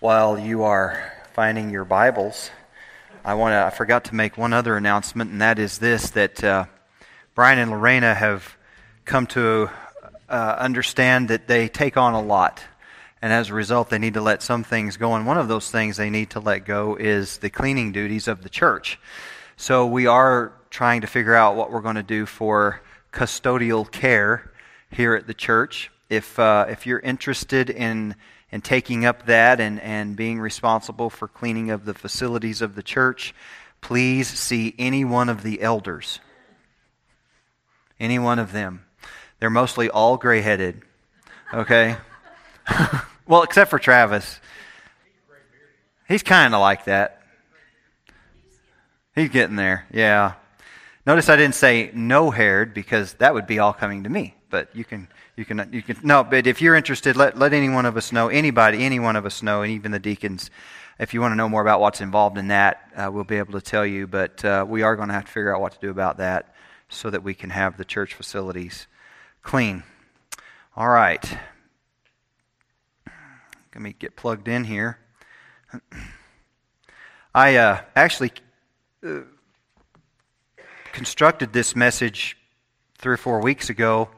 while you are finding your Bibles, I want to. I forgot to make one other announcement, and that is this: that uh, Brian and Lorena have come to uh, understand that they take on a lot, and as a result, they need to let some things go. And one of those things they need to let go is the cleaning duties of the church. So we are trying to figure out what we're going to do for custodial care here at the church. If uh, if you're interested in and taking up that and, and being responsible for cleaning of the facilities of the church, please see any one of the elders. Any one of them. They're mostly all gray headed. Okay? well, except for Travis. He's kind of like that. He's getting there. Yeah. Notice I didn't say no haired because that would be all coming to me. But you can you can, you can, no, but if you're interested, let, let any one of us know, anybody, any one of us know, and even the deacons, if you want to know more about what's involved in that, uh, we'll be able to tell you. But uh, we are going to have to figure out what to do about that so that we can have the church facilities clean. All right. Let me get plugged in here. I uh, actually uh, constructed this message three or four weeks ago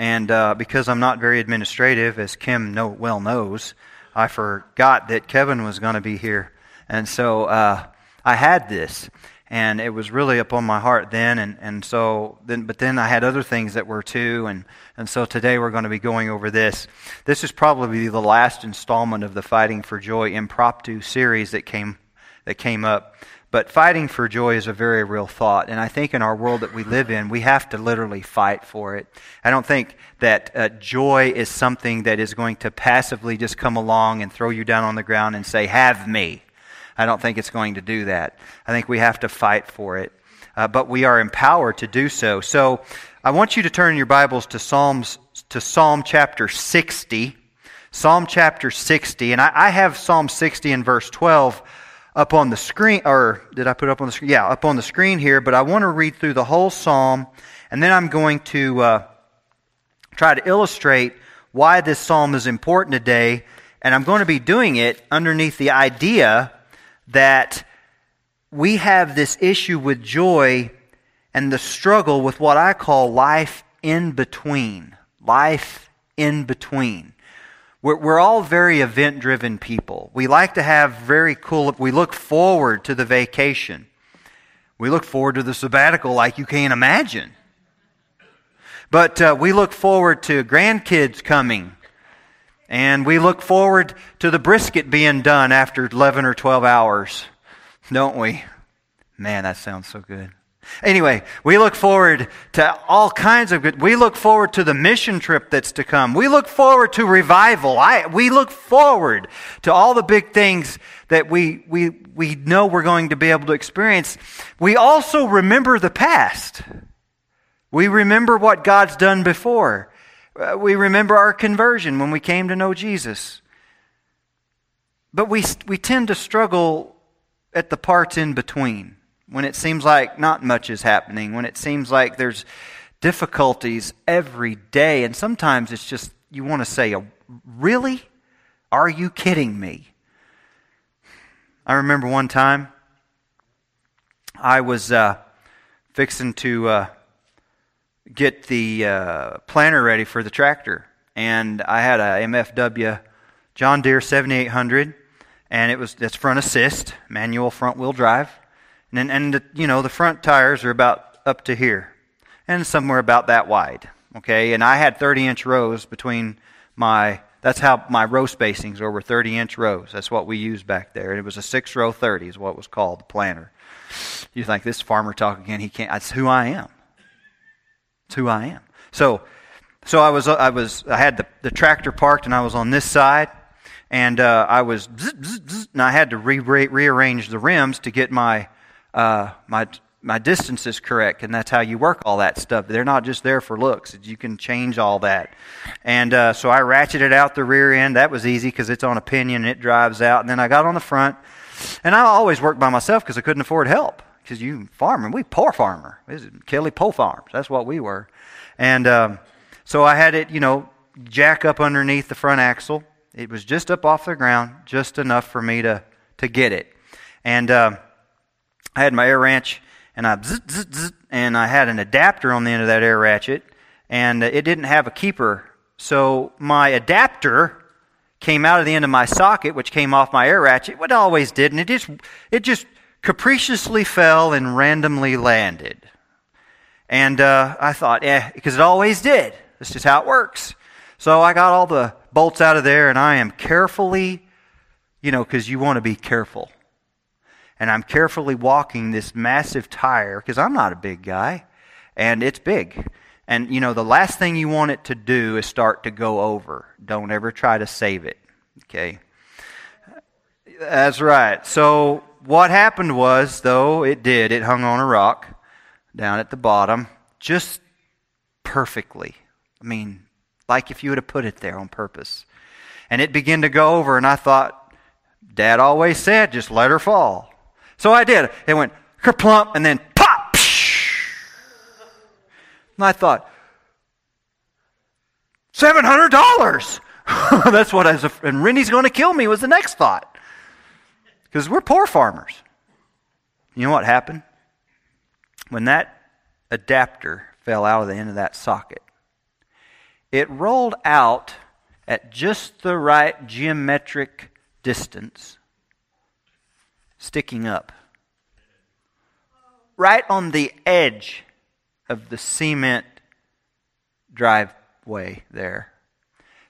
and uh, because I'm not very administrative, as Kim know, well knows, I forgot that Kevin was going to be here. And so uh, I had this, and it was really upon my heart then. And, and so then, but then I had other things that were too. And, and so today we're going to be going over this. This is probably the last installment of the Fighting for Joy impromptu series that came, that came up. But fighting for joy is a very real thought. And I think in our world that we live in, we have to literally fight for it. I don't think that uh, joy is something that is going to passively just come along and throw you down on the ground and say, Have me. I don't think it's going to do that. I think we have to fight for it. Uh, but we are empowered to do so. So I want you to turn your Bibles to Psalms to Psalm chapter 60. Psalm chapter 60. And I, I have Psalm 60 in verse 12 up on the screen, or did I put up on the screen? Yeah, up on the screen here, but I want to read through the whole psalm, and then I'm going to uh, try to illustrate why this psalm is important today, and I'm going to be doing it underneath the idea that we have this issue with joy and the struggle with what I call life in between. Life in between. We're, we're all very event driven people. We like to have very cool, we look forward to the vacation. We look forward to the sabbatical like you can't imagine. But uh, we look forward to grandkids coming. And we look forward to the brisket being done after 11 or 12 hours, don't we? Man, that sounds so good. Anyway, we look forward to all kinds of good. We look forward to the mission trip that's to come. We look forward to revival. I, we look forward to all the big things that we, we, we know we're going to be able to experience. We also remember the past. We remember what God's done before. Uh, we remember our conversion when we came to know Jesus. But we, we tend to struggle at the parts in between when it seems like not much is happening, when it seems like there's difficulties every day. And sometimes it's just, you want to say, Really? Are you kidding me? I remember one time I was uh, fixing to uh, get the uh, planter ready for the tractor. And I had a MFW John Deere 7800, and it was it's front assist, manual front wheel drive. And, and you know, the front tires are about up to here and somewhere about that wide. Okay, and I had 30 inch rows between my, that's how my row spacings were, were 30 inch rows. That's what we used back there. And it was a six row 30 is what was called the planter. You think this farmer talk again, he can't, that's who I am. It's who I am. So, so I was, I was, I had the, the tractor parked and I was on this side and uh, I was, and I had to re- re- rearrange the rims to get my uh, my my distance is correct, and that's how you work all that stuff. They're not just there for looks; you can change all that. And uh, so I ratcheted out the rear end. That was easy because it's on a pinion and it drives out. And then I got on the front, and I always worked by myself because I couldn't afford help. Because you farming, we poor farmer. This is Kelly Poe Farms. That's what we were. And um, so I had it, you know, jack up underneath the front axle It was just up off the ground, just enough for me to, to get it. And uh, I had my air wrench, and I zzz, zzz, zzz, and I had an adapter on the end of that air ratchet, and it didn't have a keeper. So my adapter came out of the end of my socket, which came off my air ratchet. What always did, and it just it just capriciously fell and randomly landed. And uh, I thought, eh, because it always did. That's just how it works. So I got all the bolts out of there, and I am carefully, you know, because you want to be careful. And I'm carefully walking this massive tire because I'm not a big guy, and it's big. And, you know, the last thing you want it to do is start to go over. Don't ever try to save it. Okay? That's right. So, what happened was, though, it did. It hung on a rock down at the bottom just perfectly. I mean, like if you would have put it there on purpose. And it began to go over, and I thought, Dad always said, just let her fall. So I did. It went kerplump, and then pop. and I thought, $700! That's what I was, and Rennie's going to kill me was the next thought. Because we're poor farmers. You know what happened? When that adapter fell out of the end of that socket, it rolled out at just the right geometric distance, sticking up. Right on the edge of the cement driveway there.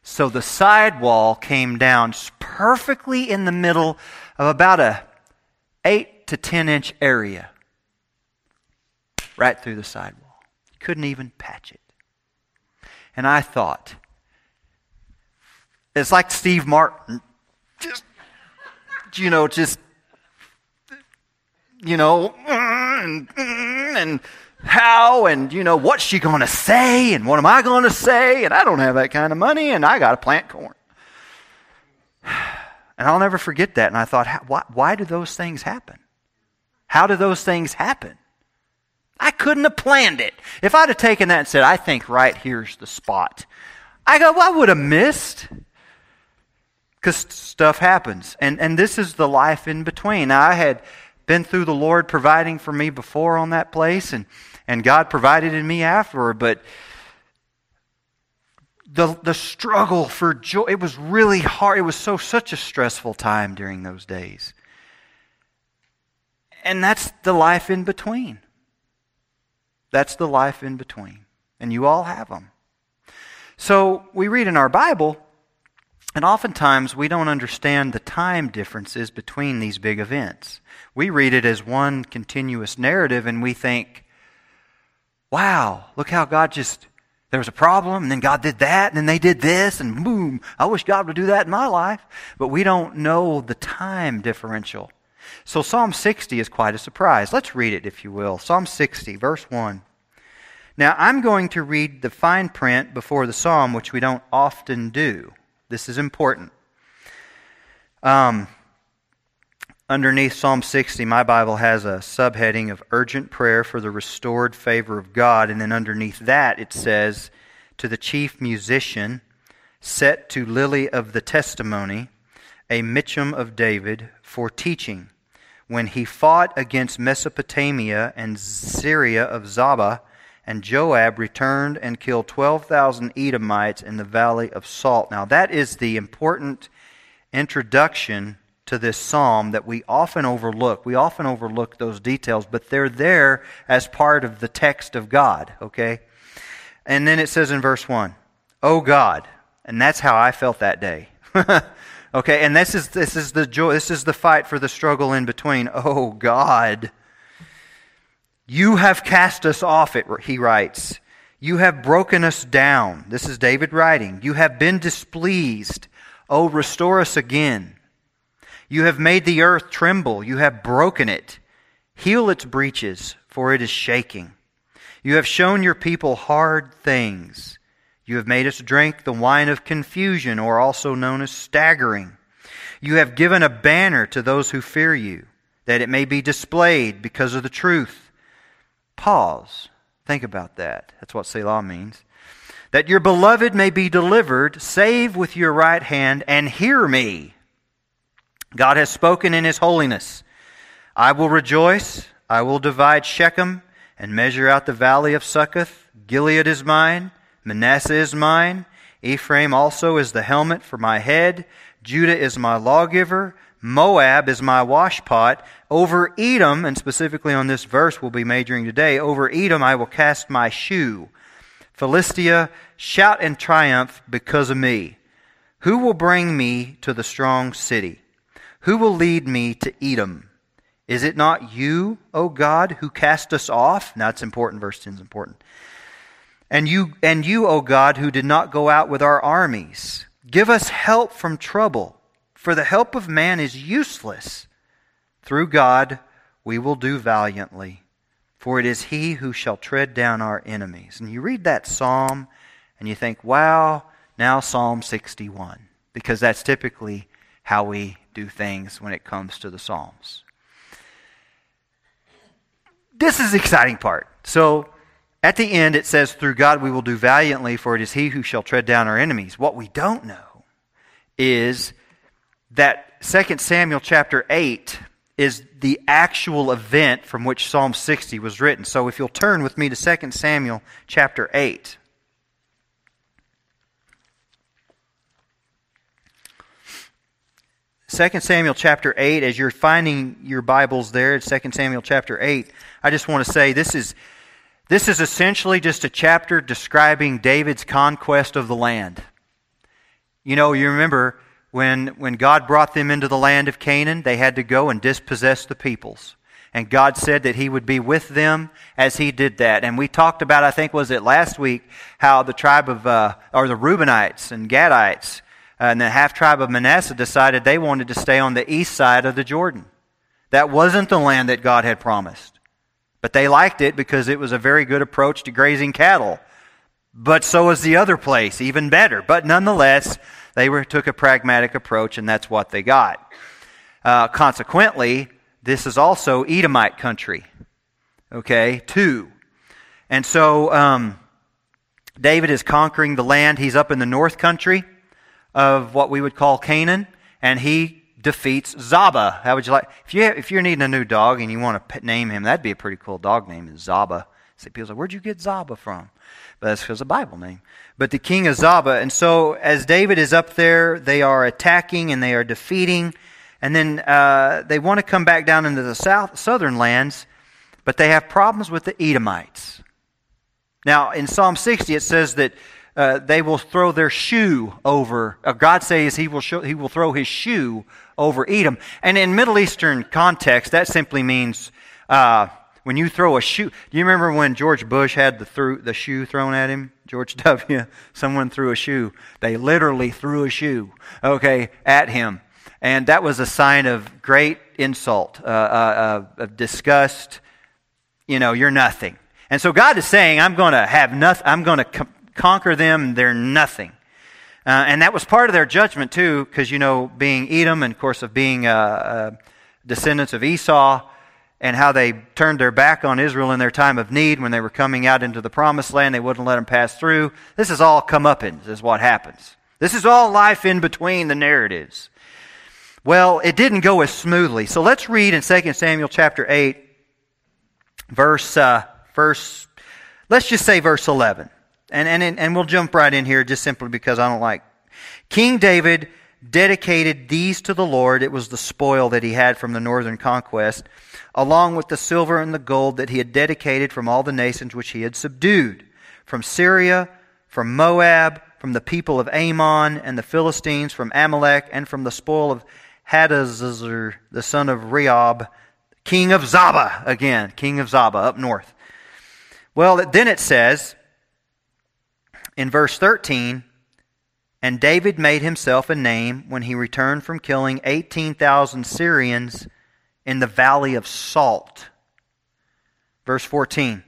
So the sidewall came down perfectly in the middle of about a 8 to 10 inch area. Right through the sidewall. Couldn't even patch it. And I thought, it's like Steve Martin, just, you know, just, you know, and, and how and you know what's she going to say and what am i going to say and i don't have that kind of money and i got to plant corn. And i'll never forget that and i thought why, why do those things happen? How do those things happen? I couldn't have planned it. If i'd have taken that and said i think right here's the spot i go well, i would have missed because stuff happens. And, and this is the life in between. Now, i had been through the lord providing for me before on that place and and God provided in me afterward. But the, the struggle for joy, it was really hard. It was so such a stressful time during those days. And that's the life in between. That's the life in between. And you all have them. So we read in our Bible, and oftentimes we don't understand the time differences between these big events. We read it as one continuous narrative, and we think, wow, look how God just, there was a problem, and then God did that, and then they did this, and boom, I wish God would do that in my life. But we don't know the time differential. So Psalm 60 is quite a surprise. Let's read it, if you will. Psalm 60, verse 1. Now, I'm going to read the fine print before the psalm, which we don't often do. This is important. Um, Underneath Psalm 60, my Bible has a subheading of urgent prayer for the restored favor of God. And then underneath that, it says, To the chief musician, set to Lily of the Testimony, a Michtam of David, for teaching. When he fought against Mesopotamia and Syria of Zobah, and Joab returned and killed 12,000 Edomites in the valley of Salt. Now, that is the important introduction to this psalm that we often overlook. We often overlook those details, but they're there as part of the text of God, okay? And then it says in verse 1, Oh God. And that's how I felt that day. okay, and this is this is the joy this is the fight for the struggle in between. Oh God. You have cast us off, it, he writes. You have broken us down. This is David writing. You have been displeased. Oh, restore us again. You have made the earth tremble. You have broken it. Heal its breaches, for it is shaking. You have shown your people hard things. You have made us drink the wine of confusion, or also known as staggering. You have given a banner to those who fear you, that it may be displayed because of the truth. Pause. Think about that. That's what Selah means. that your beloved may be delivered, save with your right hand and hear me. God has spoken in his holiness. I will rejoice, I will divide Shechem and measure out the valley of Succoth. Gilead is mine, Manasseh is mine, Ephraim also is the helmet for my head, Judah is my lawgiver, Moab is my washpot. Over Edom, and specifically on this verse we'll be majoring today, over Edom I will cast my shoe. Philistia, shout in triumph because of me. Who will bring me to the strong city? Who will lead me to Edom? Is it not you, O God, who cast us off? Now it's important, verse 10 is important. And you, and you, O God, who did not go out with our armies. Give us help from trouble, for the help of man is useless. Through God we will do valiantly for it is he who shall tread down our enemies. And you read that psalm and you think, wow, now Psalm 61, because that's typically how we do things when it comes to the Psalms. This is the exciting part. So at the end, it says, Through God we will do valiantly, for it is he who shall tread down our enemies. What we don't know is that 2 Samuel chapter 8 is the actual event from which Psalm 60 was written. So if you'll turn with me to 2 Samuel chapter 8. Second Samuel chapter 8, as you're finding your Bibles there 2 Samuel chapter 8, I just want to say this is, this is essentially just a chapter describing David's conquest of the land. You know, you remember when, when God brought them into the land of Canaan, they had to go and dispossess the peoples. And God said that He would be with them as He did that. And we talked about, I think, was it last week, how the tribe of, uh, or the Reubenites and Gadites uh, and the half tribe of Manasseh decided they wanted to stay on the east side of the Jordan. That wasn't the land that God had promised. But they liked it because it was a very good approach to grazing cattle. But so was the other place, even better. But nonetheless, they were, took a pragmatic approach, and that's what they got. Uh, consequently, this is also Edomite country. Okay, two. And so um, David is conquering the land. He's up in the north country of what we would call Canaan, and he defeats Zaba. How would you like if you if you're needing a new dog and you want to name him? That'd be a pretty cool dog name, is Zaba. See, people say, "Where'd you get Zaba from?" But that's because of the Bible name but the king of Zobah. And so as David is up there, they are attacking and they are defeating. And then uh, they want to come back down into the south, southern lands, but they have problems with the Edomites. Now, in Psalm 60, it says that uh, they will throw their shoe over. Uh, God says he will, show, he will throw his shoe over Edom. And in Middle Eastern context, that simply means uh, when you throw a shoe. Do you remember when George Bush had the, the shoe thrown at him? George W., someone threw a shoe. They literally threw a shoe, okay, at him. And that was a sign of great insult, uh, uh, uh, of disgust. You know, you're nothing. And so God is saying, I'm going to have nothing, I'm going to co- conquer them, they're nothing. Uh, and that was part of their judgment, too, because, you know, being Edom and, of course, of being uh, uh, descendants of Esau, and how they turned their back on Israel in their time of need when they were coming out into the promised land. They wouldn't let them pass through. This is all comeuppance, is what happens. This is all life in between the narratives. Well, it didn't go as smoothly. So let's read in 2 Samuel chapter 8, verse, uh, verse, let's just say verse 11. And, and, and we'll jump right in here just simply because I don't like. King David dedicated these to the Lord. It was the spoil that he had from the northern conquest along with the silver and the gold that he had dedicated from all the nations which he had subdued, from Syria, from Moab, from the people of Ammon and the Philistines, from Amalek, and from the spoil of Hadazer, the son of Rehob, king of Zobah, again, king of Zobah, up north. Well, then it says in verse 13, and David made himself a name when he returned from killing 18,000 Syrians in the valley of Salt. Verse 14.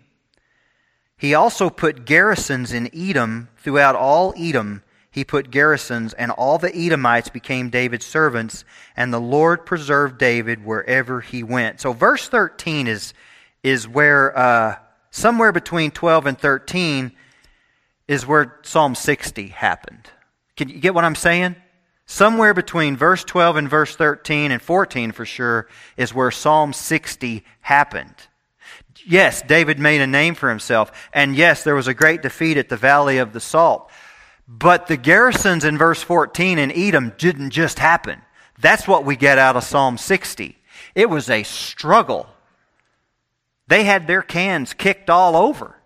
He also put garrisons in Edom throughout all Edom. He put garrisons, and all the Edomites became David's servants, and the Lord preserved David wherever he went. So, verse 13 is, is where, uh, somewhere between 12 and 13, is where Psalm 60 happened. Can you get what I'm saying? Somewhere between verse 12 and verse 13 and 14 for sure is where Psalm 60 happened. Yes, David made a name for himself. And yes, there was a great defeat at the Valley of the Salt. But the garrisons in verse 14 in Edom didn't just happen. That's what we get out of Psalm 60. It was a struggle. They had their cans kicked all over.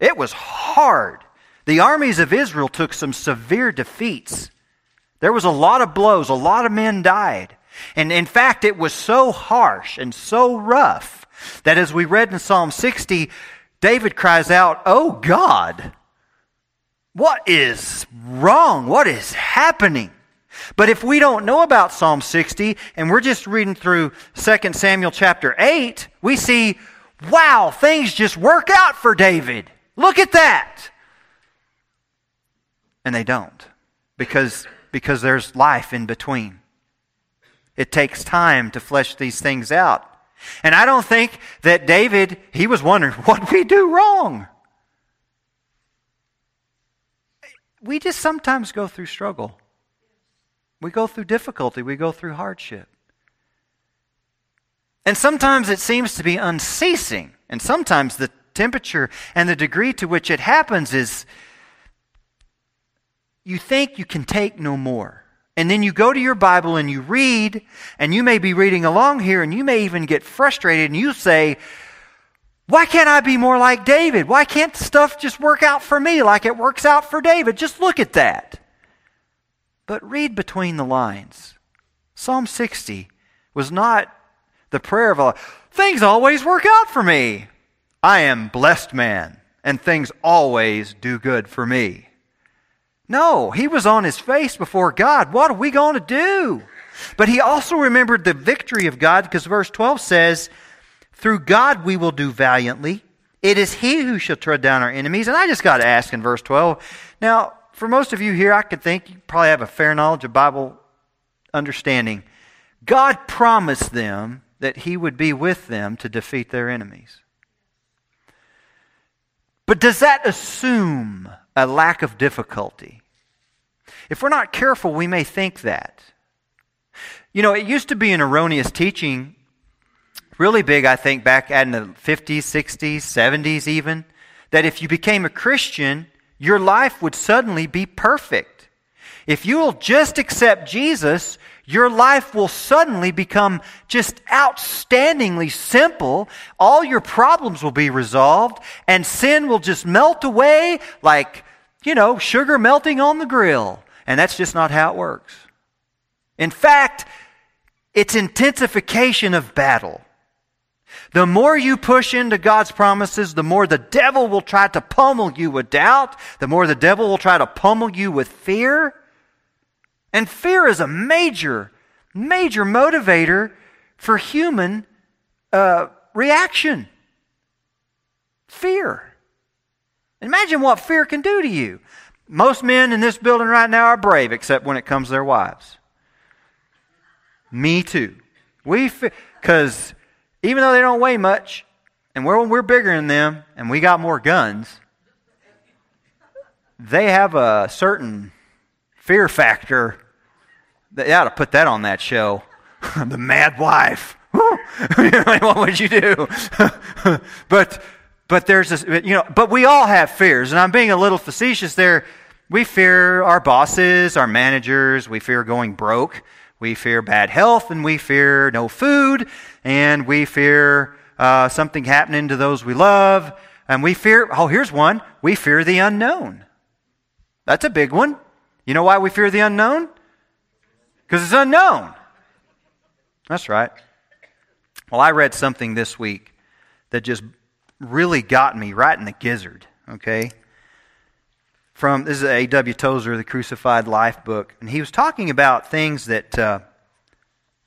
It was hard. The armies of Israel took some severe defeats. There was a lot of blows, a lot of men died. And in fact, it was so harsh and so rough that as we read in Psalm 60, David cries out, Oh God, what is wrong? What is happening? But if we don't know about Psalm 60 and we're just reading through 2 Samuel chapter 8, we see, wow, things just work out for David. Look at that. And they don't because, because there's life in between. It takes time to flesh these things out. And I don't think that David, he was wondering, what we do wrong? We just sometimes go through struggle. We go through difficulty. We go through hardship. And sometimes it seems to be unceasing. And sometimes the temperature and the degree to which it happens is you think you can take no more. And then you go to your Bible and you read, and you may be reading along here, and you may even get frustrated, and you say, Why can't I be more like David? Why can't stuff just work out for me like it works out for David? Just look at that. But read between the lines. Psalm 60 was not the prayer of a things always work out for me. I am blessed man, and things always do good for me. No, he was on his face before God. What are we going to do? But he also remembered the victory of God because verse 12 says, Through God we will do valiantly. It is he who shall tread down our enemies. And I just got to ask in verse 12. Now, for most of you here, I could think you probably have a fair knowledge of Bible understanding. God promised them that he would be with them to defeat their enemies. But does that assume a lack of difficulty? If we're not careful, we may think that. You know, it used to be an erroneous teaching, really big, I think, back in the 50s, 60s, 70s even, that if you became a Christian, your life would suddenly be perfect. If you will just accept Jesus, your life will suddenly become just outstandingly simple. All your problems will be resolved, and sin will just melt away like, you know, sugar melting on the grill. And that's just not how it works. In fact, it's intensification of battle. The more you push into God's promises, the more the devil will try to pummel you with doubt, the more the devil will try to pummel you with fear. And fear is a major, major motivator for human uh, reaction. Fear. Imagine what fear can do to you. Most men in this building right now are brave, except when it comes to their wives. Me too. We, because even though they don't weigh much, and we're, we're bigger than them, and we got more guns, they have a certain fear factor they ought to put that on that show. the mad wife. what would you do? but but there's this, you know, but we all have fears, and I'm being a little facetious there. We fear our bosses, our managers, we fear going broke, we fear bad health, and we fear no food, and we fear uh, something happening to those we love, and we fear, oh, here's one, we fear the unknown. That's a big one. You know why we fear the unknown? Because it's unknown. That's right. Well, I read something this week that just really got me right in the gizzard, okay? From this is A.W. Tozer, the Crucified Life book, and he was talking about things that uh,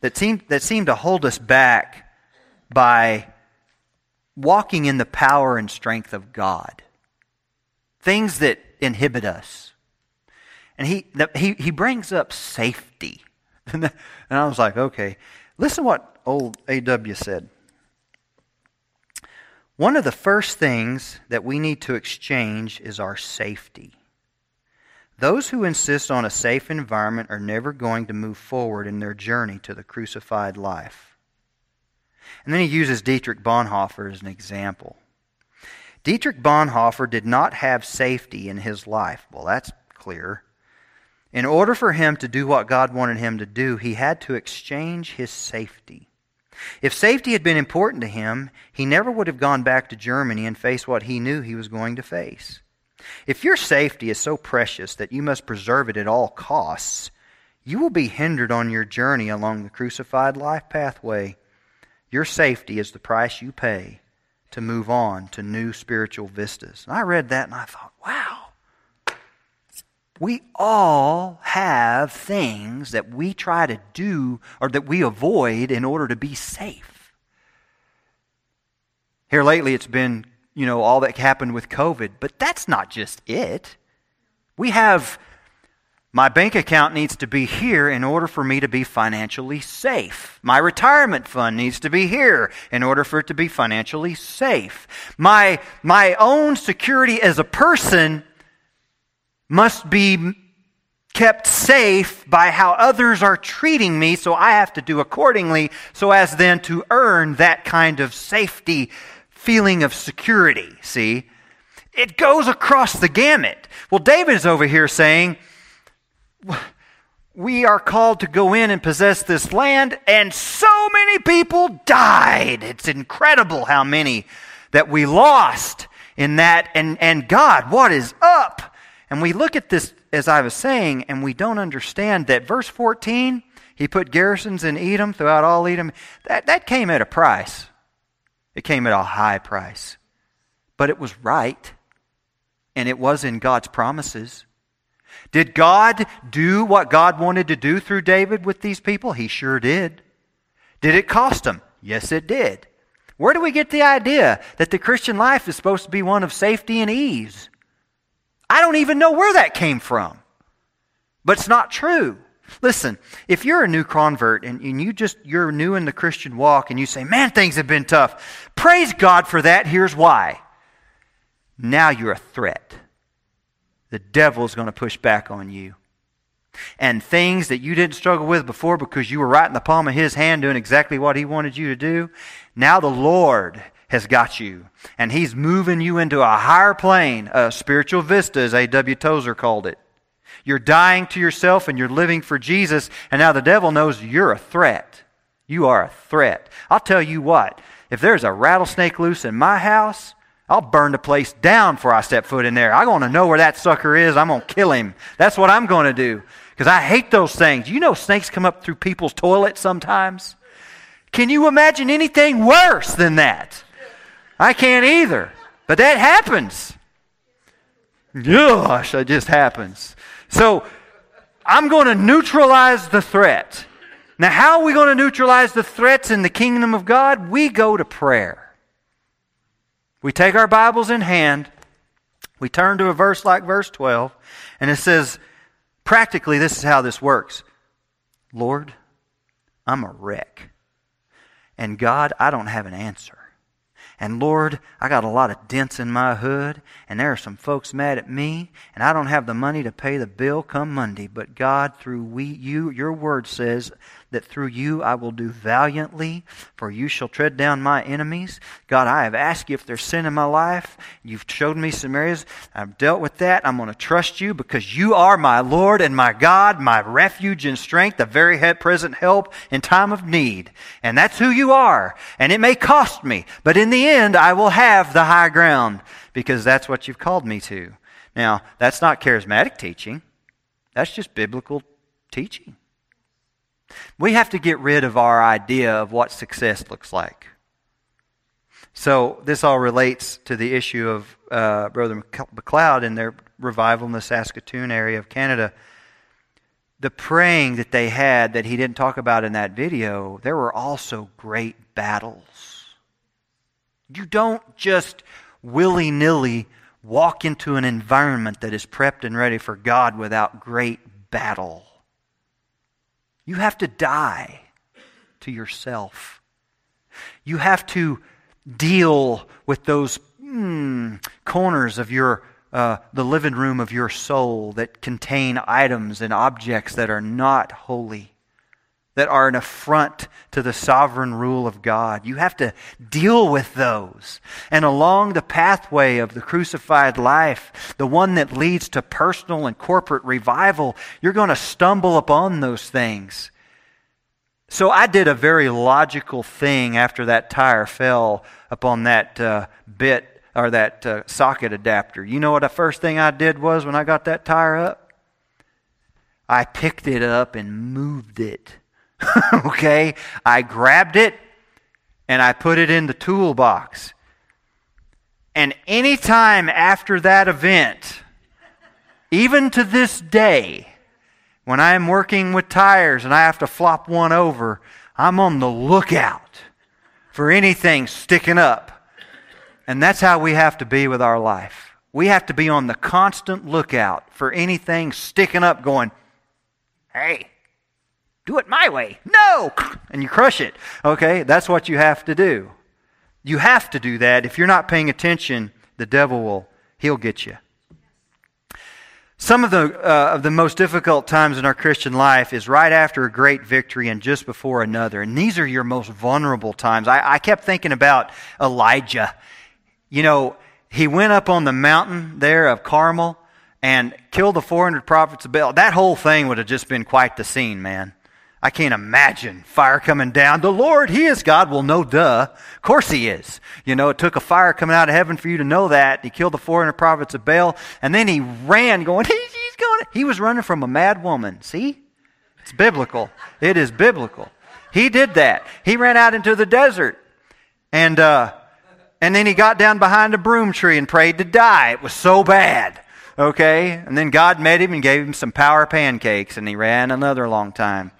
that seem that seem to hold us back by walking in the power and strength of God. Things that inhibit us. And he, he, he brings up safety. and I was like, okay. Listen what old A.W. said. One of the first things that we need to exchange is our safety. Those who insist on a safe environment are never going to move forward in their journey to the crucified life. And then he uses Dietrich Bonhoeffer as an example. Dietrich Bonhoeffer did not have safety in his life. Well, that's clear. In order for him to do what God wanted him to do, he had to exchange his safety. If safety had been important to him, he never would have gone back to Germany and faced what he knew he was going to face. If your safety is so precious that you must preserve it at all costs, you will be hindered on your journey along the crucified life pathway. Your safety is the price you pay to move on to new spiritual vistas. And I read that and I thought, wow. We all have things that we try to do or that we avoid in order to be safe. Here lately, it's been you know, all that happened with COVID. But that's not just it. We have my bank account needs to be here in order for me to be financially safe. My retirement fund needs to be here in order for it to be financially safe. My, my own security as a person must be kept safe by how others are treating me, so I have to do accordingly so as then to earn that kind of safety feeling of security, see? It goes across the gamut. Well, David is over here saying, we are called to go in and possess this land, and so many people died. It's incredible how many that we lost in that. And, and God, what is up? And we look at this, as I was saying, and we don't understand that verse 14, he put garrisons in Edom throughout all Edom. That, that came at a price. It came at a high price. But it was right, and it was in God's promises. Did God do what God wanted to do through David with these people? He sure did. Did it cost him? Yes, it did. Where do we get the idea that the Christian life is supposed to be one of safety and ease? I don't even know where that came from. But it's not true. Listen, if you're a new convert and, and you just you're new in the Christian walk and you say, "Man, things have been tough." Praise God for that. Here's why. Now you're a threat. The devil is going to push back on you. And things that you didn't struggle with before because you were right in the palm of his hand doing exactly what he wanted you to do, now the Lord has got you. And he's moving you into a higher plane, a spiritual vista, as A.W. Tozer called it. You're dying to yourself and you're living for Jesus, and now the devil knows you're a threat. You are a threat. I'll tell you what, if there's a rattlesnake loose in my house, I'll burn the place down before I step foot in there. I'm going to know where that sucker is. I'm going to kill him. That's what I'm going to do. Because I hate those things. You know, snakes come up through people's toilets sometimes. Can you imagine anything worse than that? I can't either. But that happens. Gosh, that just happens. So I'm going to neutralize the threat. Now, how are we going to neutralize the threats in the kingdom of God? We go to prayer. We take our Bibles in hand, we turn to a verse like verse 12, and it says, practically, this is how this works Lord, I'm a wreck. And God, I don't have an answer. And Lord, I got a lot of dents in my hood, and there are some folks mad at me, and I don't have the money to pay the bill come Monday. But God, through we, you, your word says that through you I will do valiantly, for you shall tread down my enemies. God, I have asked you if there's sin in my life. You've showed me some areas. I've dealt with that. I'm going to trust you because you are my Lord and my God, my refuge and strength, the very present help in time of need. And that's who you are. And it may cost me, but in the end, I will have the high ground because that's what you've called me to. Now, that's not charismatic teaching. That's just biblical teaching. We have to get rid of our idea of what success looks like. So, this all relates to the issue of uh, Brother McLeod and their revival in the Saskatoon area of Canada. The praying that they had that he didn't talk about in that video, there were also great battles. You don't just willy nilly walk into an environment that is prepped and ready for God without great battle. You have to die to yourself. You have to deal with those mm, corners of your uh, the living room of your soul that contain items and objects that are not holy, that are an affront to the sovereign rule of God. You have to deal with those. And along the pathway of the crucified life, the one that leads to personal and corporate revival, you're going to stumble upon those things. So I did a very logical thing after that tire fell upon that uh, bit or that uh, socket adapter. You know what the first thing I did was when I got that tire up? I picked it up and moved it. okay? I grabbed it and I put it in the toolbox. And any time after that event, even to this day, when I am working with tires and I have to flop one over, I'm on the lookout for anything sticking up and that's how we have to be with our life. We have to be on the constant lookout for anything sticking up, going, hey, do it my way. No! And you crush it. Okay? That's what you have to do. You have to do that. If you're not paying attention, the devil will, he'll get you. Some of the, uh, of the most difficult times in our Christian life is right after a great victory and just before another. And these are your most vulnerable times. I, I kept thinking about Elijah you know, he went up on the mountain there of Carmel and killed the 400 prophets of Baal. That whole thing would have just been quite the scene, man. I can't imagine fire coming down. The Lord, He is God. Well, no, duh. Of course He is. You know, it took a fire coming out of heaven for you to know that. He killed the 400 prophets of Baal, and then He ran going, He's going. He was running from a mad woman. See? It's biblical. It is biblical. He did that. He ran out into the desert. And, uh, and then he got down behind a broom tree and prayed to die. It was so bad. Okay? And then God met him and gave him some power pancakes, and he ran another long time.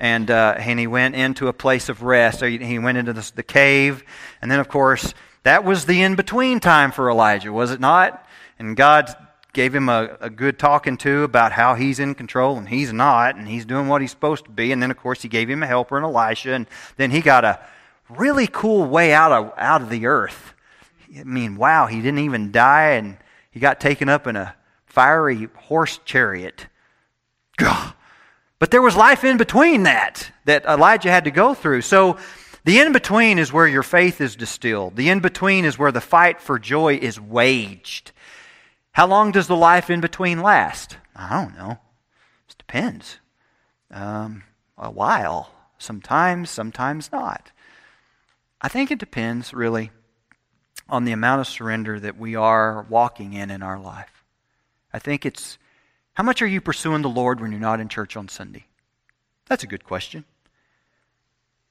And, uh, and he went into a place of rest. He went into the, the cave. And then, of course, that was the in between time for Elijah, was it not? And God gave him a, a, good talking to about how he's in control and he's not, and he's doing what he's supposed to be. And then, of course, he gave him a helper in Elisha, and then he got a really cool way out of, out of the earth. I mean, wow, he didn't even die and he got taken up in a fiery horse chariot. But there was life in between that that Elijah had to go through. So the in between is where your faith is distilled. The in between is where the fight for joy is waged. How long does the life in between last? I don't know. It depends. Um, a while. Sometimes, sometimes not. I think it depends, really, on the amount of surrender that we are walking in in our life. I think it's how much are you pursuing the Lord when you're not in church on Sunday? That's a good question.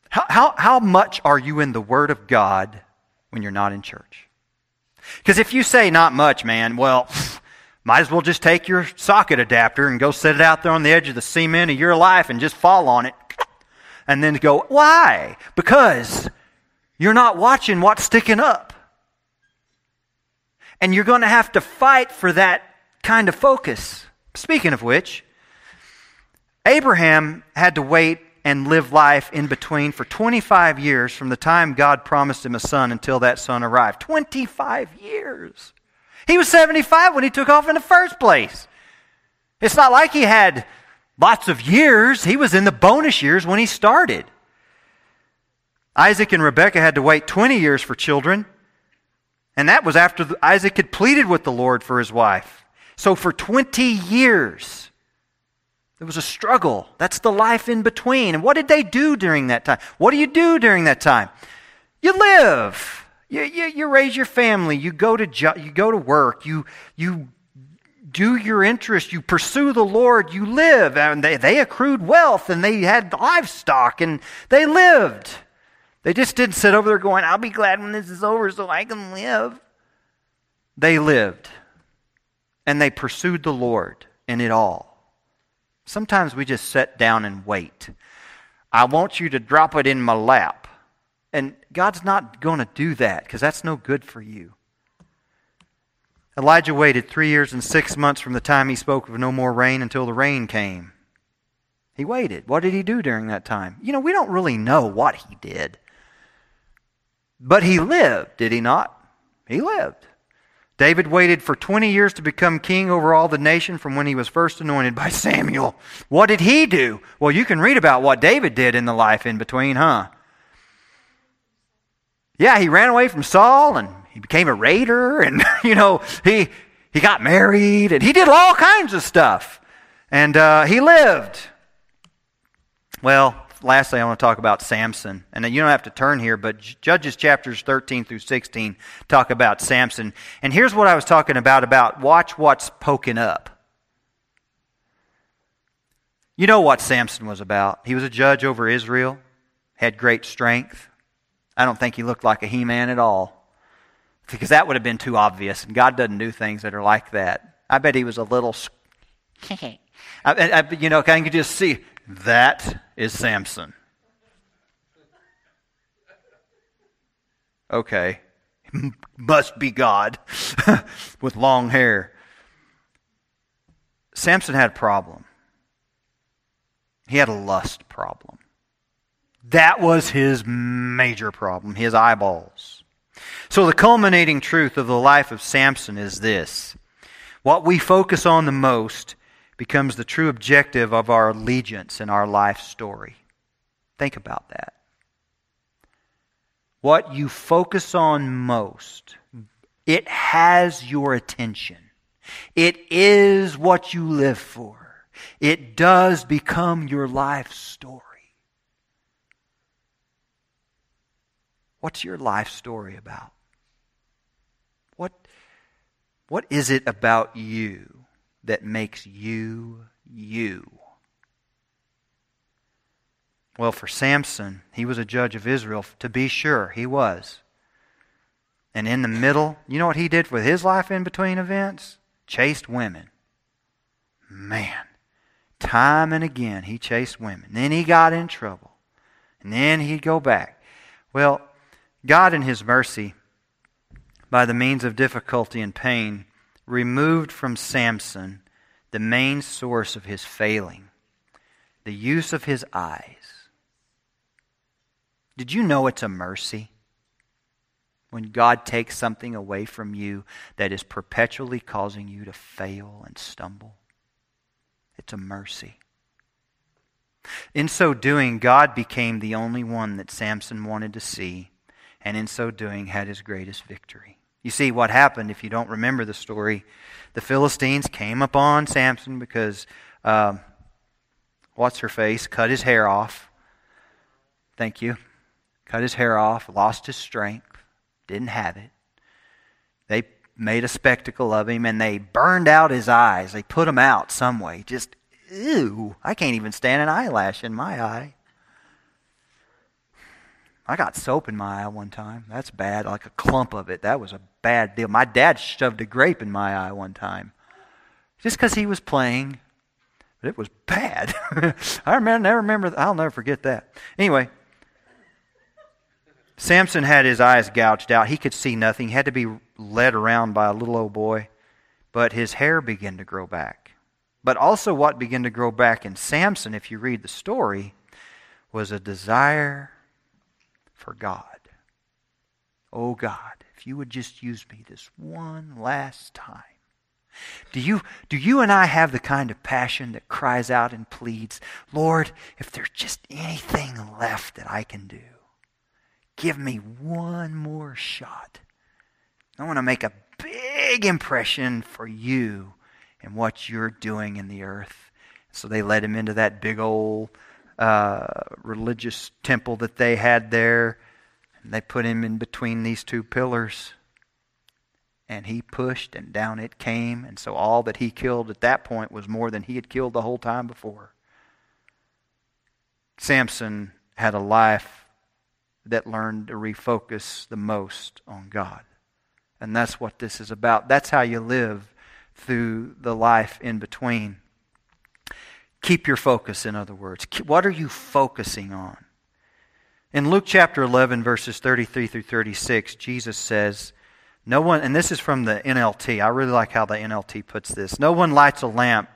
How, how, how much are you in the Word of God when you're not in church? Because if you say not much, man, well, might as well just take your socket adapter and go set it out there on the edge of the cement of your life and just fall on it. And then go, why? Because you're not watching what's sticking up. And you're going to have to fight for that kind of focus. Speaking of which, Abraham had to wait and live life in between for 25 years from the time God promised him a son until that son arrived. 25 years. He was 75 when he took off in the first place. It's not like he had lots of years. He was in the bonus years when he started. Isaac and Rebekah had to wait 20 years for children, and that was after Isaac had pleaded with the Lord for his wife. So for 20 years, there was a struggle. That's the life in between. And what did they do during that time? What do you do during that time? You live. You, you, you raise your family. You go to, you go to work. You, you do your interest. You pursue the Lord. You live. And they, they accrued wealth and they had livestock and they lived. They just didn't sit over there going, I'll be glad when this is over so I can live. They lived and they pursued the Lord in it all. Sometimes we just sit down and wait. I want you to drop it in my lap. And God's not going to do that because that's no good for you. Elijah waited three years and six months from the time he spoke of no more rain until the rain came. He waited. What did he do during that time? You know, we don't really know what he did. But he lived, did he not? He lived. David waited for 20 years to become king over all the nation from when he was first anointed by Samuel. What did he do? Well, you can read about what David did in the life in between, huh? Yeah, he ran away from Saul and he became a raider and, you know, he, he got married and he did all kinds of stuff. And uh, he lived. Well, lastly, I want to talk about Samson. And you don't have to turn here, but Judges chapters 13 through 16 talk about Samson. And here's what I was talking about about watch what's poking up. You know what Samson was about. He was a judge over Israel, had great strength. I don't think he looked like a He Man at all. Because that would have been too obvious, and God doesn't do things that are like that. I bet he was a little. I, I, you know, I can just see that is Samson. Okay. Must be God with long hair. Samson had a problem. He had a lust problem. That was his major problem, his eyeballs. So, the culminating truth of the life of Samson is this what we focus on the most becomes the true objective of our allegiance in our life story. Think about that. What you focus on most, it has your attention. It is what you live for. It does become your life story. What's your life story about? What, what is it about you that makes you you. Well, for Samson, he was a judge of Israel. To be sure, he was. And in the middle, you know what he did with his life in between events? Chased women. Man, time and again he chased women. Then he got in trouble. And then he'd go back. Well, God, in his mercy, by the means of difficulty and pain, removed from Samson the main source of his failing the use of his eyes. Did you know it's a mercy? When God takes something away from you that is perpetually causing you to fail and stumble, it's a mercy. In so doing, God became the only one that Samson wanted to see, and in so doing, had his greatest victory. You see, what happened, if you don't remember the story, the Philistines came upon Samson because, um, what's her face, cut his hair off. Thank you. Cut his hair off, lost his strength, didn't have it. They made a spectacle of him and they burned out his eyes. They put him out some way. Just, ew, I can't even stand an eyelash in my eye. I got soap in my eye one time. That's bad, like a clump of it. That was a bad deal. My dad shoved a grape in my eye one time just because he was playing. But it was bad. I remember, never remember. I'll never forget that. Anyway, Samson had his eyes gouged out. He could see nothing. He had to be led around by a little old boy. But his hair began to grow back. But also, what began to grow back in Samson, if you read the story, was a desire for God. Oh God, if you would just use me this one last time. Do you, do you and I have the kind of passion that cries out and pleads, Lord, if there's just anything left that I can do, give me one more shot. I want to make a big impression for you and what you're doing in the earth. So they led him into that big old uh, religious temple that they had there. And they put him in between these two pillars. And he pushed, and down it came. And so all that he killed at that point was more than he had killed the whole time before. Samson had a life that learned to refocus the most on God. And that's what this is about. That's how you live through the life in between. Keep your focus, in other words. What are you focusing on? In Luke chapter 11, verses 33 through 36, Jesus says, No one, and this is from the NLT. I really like how the NLT puts this. No one lights a lamp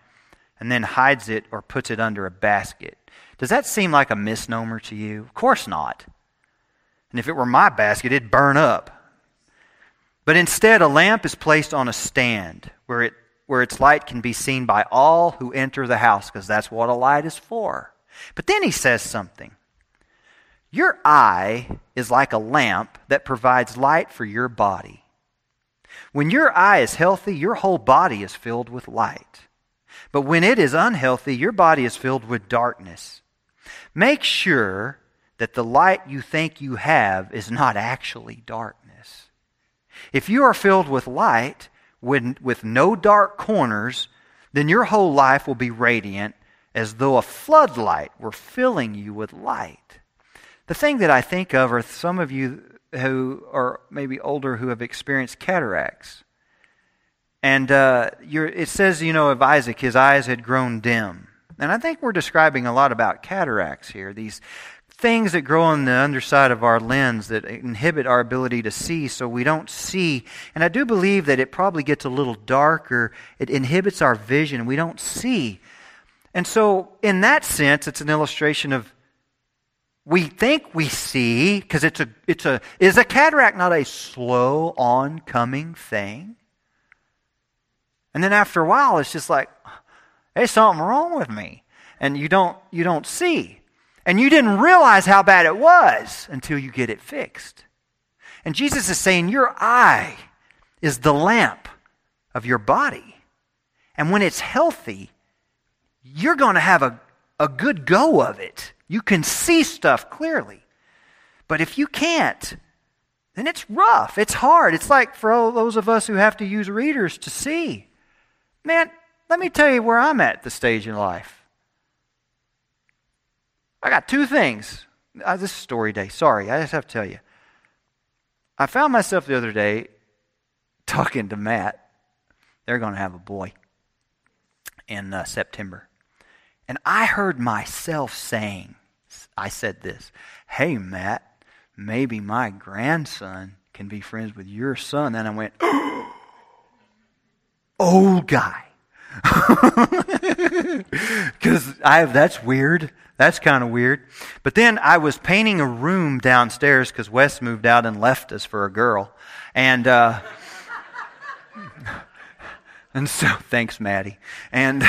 and then hides it or puts it under a basket. Does that seem like a misnomer to you? Of course not. And if it were my basket, it'd burn up. But instead, a lamp is placed on a stand where, it, where its light can be seen by all who enter the house, because that's what a light is for. But then he says something. Your eye is like a lamp that provides light for your body. When your eye is healthy, your whole body is filled with light. But when it is unhealthy, your body is filled with darkness. Make sure that the light you think you have is not actually darkness. If you are filled with light, with, with no dark corners, then your whole life will be radiant as though a floodlight were filling you with light. The thing that I think of are some of you who are maybe older who have experienced cataracts. And uh, it says, you know, of Isaac, his eyes had grown dim. And I think we're describing a lot about cataracts here, these things that grow on the underside of our lens that inhibit our ability to see so we don't see. And I do believe that it probably gets a little darker. It inhibits our vision. We don't see. And so, in that sense, it's an illustration of we think we see because it's a it's a is a cataract not a slow oncoming thing and then after a while it's just like there's something wrong with me and you don't you don't see and you didn't realize how bad it was until you get it fixed and jesus is saying your eye is the lamp of your body and when it's healthy you're going to have a, a good go of it you can see stuff clearly. But if you can't, then it's rough. It's hard. It's like for all those of us who have to use readers to see. Man, let me tell you where I'm at the stage in life. I got two things. Uh, this is story day. Sorry, I just have to tell you. I found myself the other day talking to Matt. They're going to have a boy in uh, September. And I heard myself saying, I said this Hey, Matt, maybe my grandson can be friends with your son. And I went, Old guy. Because I have, that's weird. That's kind of weird. But then I was painting a room downstairs because Wes moved out and left us for a girl. And, uh, and so, thanks, Maddie. And,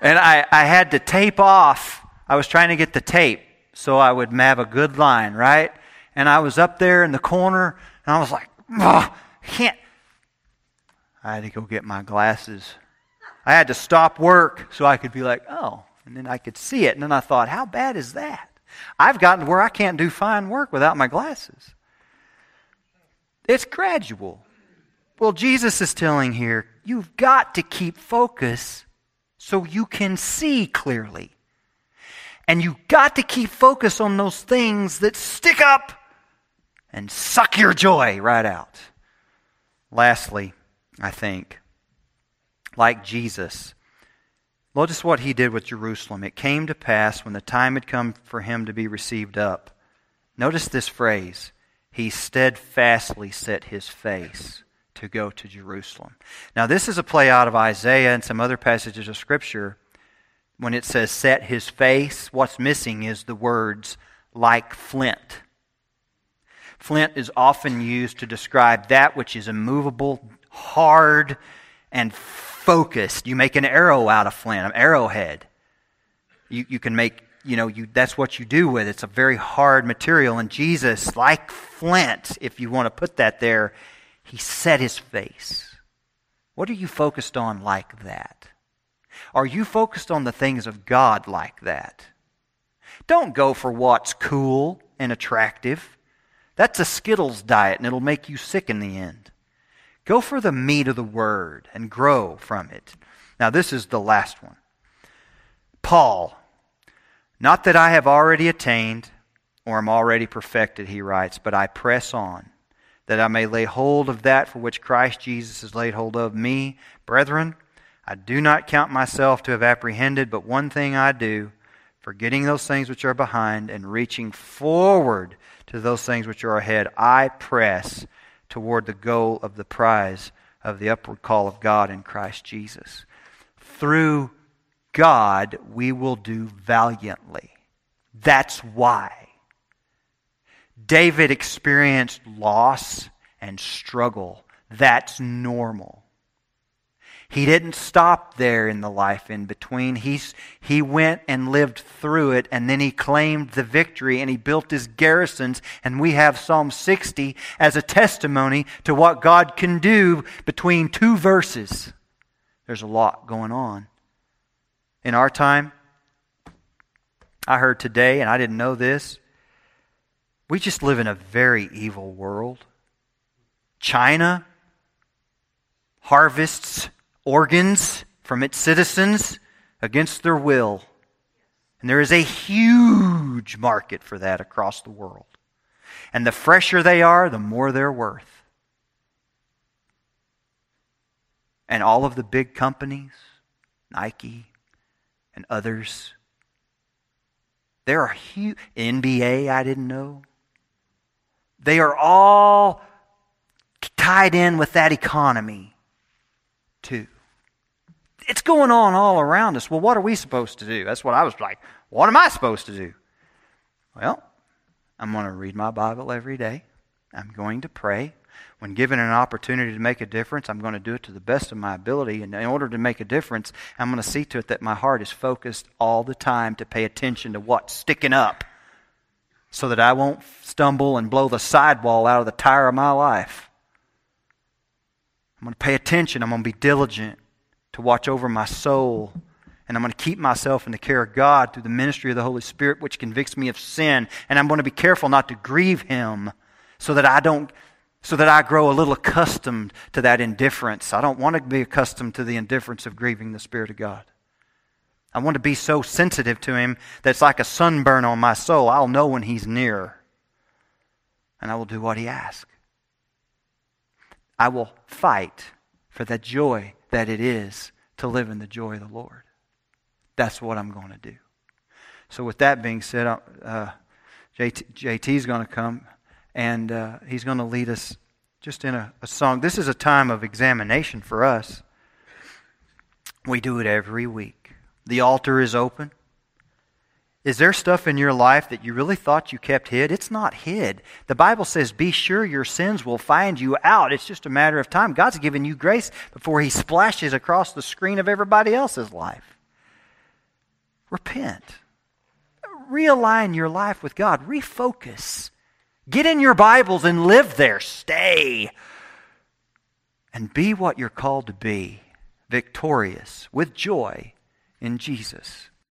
and I, I had to tape off I was trying to get the tape so I would have a good line, right? And I was up there in the corner, and I was like, I can't. I had to go get my glasses. I had to stop work so I could be like, oh, and then I could see it. And then I thought, how bad is that? I've gotten to where I can't do fine work without my glasses. It's gradual. Well, Jesus is telling here, you've got to keep focus so you can see clearly. And you've got to keep focus on those things that stick up and suck your joy right out. Lastly, I think, like Jesus, notice what he did with Jerusalem. It came to pass when the time had come for him to be received up. Notice this phrase He steadfastly set his face to go to Jerusalem. Now, this is a play out of Isaiah and some other passages of Scripture when it says set his face, what's missing is the words like flint. Flint is often used to describe that which is immovable, hard, and focused. You make an arrow out of flint, an arrowhead. You, you can make, you know, you, that's what you do with it. It's a very hard material. And Jesus, like flint, if you want to put that there, he set his face. What are you focused on like that? Are you focused on the things of God like that? Don't go for what's cool and attractive. That's a Skittles diet, and it'll make you sick in the end. Go for the meat of the Word and grow from it. Now, this is the last one. Paul, not that I have already attained or am already perfected, he writes, but I press on, that I may lay hold of that for which Christ Jesus has laid hold of me. Brethren, I do not count myself to have apprehended, but one thing I do, forgetting those things which are behind and reaching forward to those things which are ahead, I press toward the goal of the prize of the upward call of God in Christ Jesus. Through God, we will do valiantly. That's why. David experienced loss and struggle. That's normal. He didn't stop there in the life in between. He's, he went and lived through it, and then he claimed the victory, and he built his garrisons. And we have Psalm 60 as a testimony to what God can do between two verses. There's a lot going on. In our time, I heard today, and I didn't know this, we just live in a very evil world. China harvests organs from its citizens against their will. And there is a huge market for that across the world. And the fresher they are, the more they're worth. And all of the big companies, Nike and others, there are huge. NBA, I didn't know. They are all tied in with that economy, too it's going on all around us. Well, what are we supposed to do? That's what I was like. What am I supposed to do? Well, I'm going to read my Bible every day. I'm going to pray. When given an opportunity to make a difference, I'm going to do it to the best of my ability. And in order to make a difference, I'm going to see to it that my heart is focused all the time to pay attention to what's sticking up so that I won't stumble and blow the sidewall out of the tire of my life. I'm going to pay attention. I'm going to be diligent to watch over my soul. And I'm going to keep myself in the care of God through the ministry of the Holy Spirit, which convicts me of sin. And I'm going to be careful not to grieve Him so that I don't. So that I grow a little accustomed to that indifference. I don't want to be accustomed to the indifference of grieving the Spirit of God. I want to be so sensitive to Him that it's like a sunburn on my soul. I'll know when He's near. And I will do what He asks. I will fight for that joy that it is to live in the joy of the Lord. That's what I'm going to do. So, with that being said, uh, JT is going to come and uh, he's going to lead us just in a, a song. This is a time of examination for us. We do it every week. The altar is open. Is there stuff in your life that you really thought you kept hid? It's not hid. The Bible says, be sure your sins will find you out. It's just a matter of time. God's given you grace before He splashes across the screen of everybody else's life. Repent. Realign your life with God. Refocus. Get in your Bibles and live there. Stay. And be what you're called to be victorious with joy in Jesus.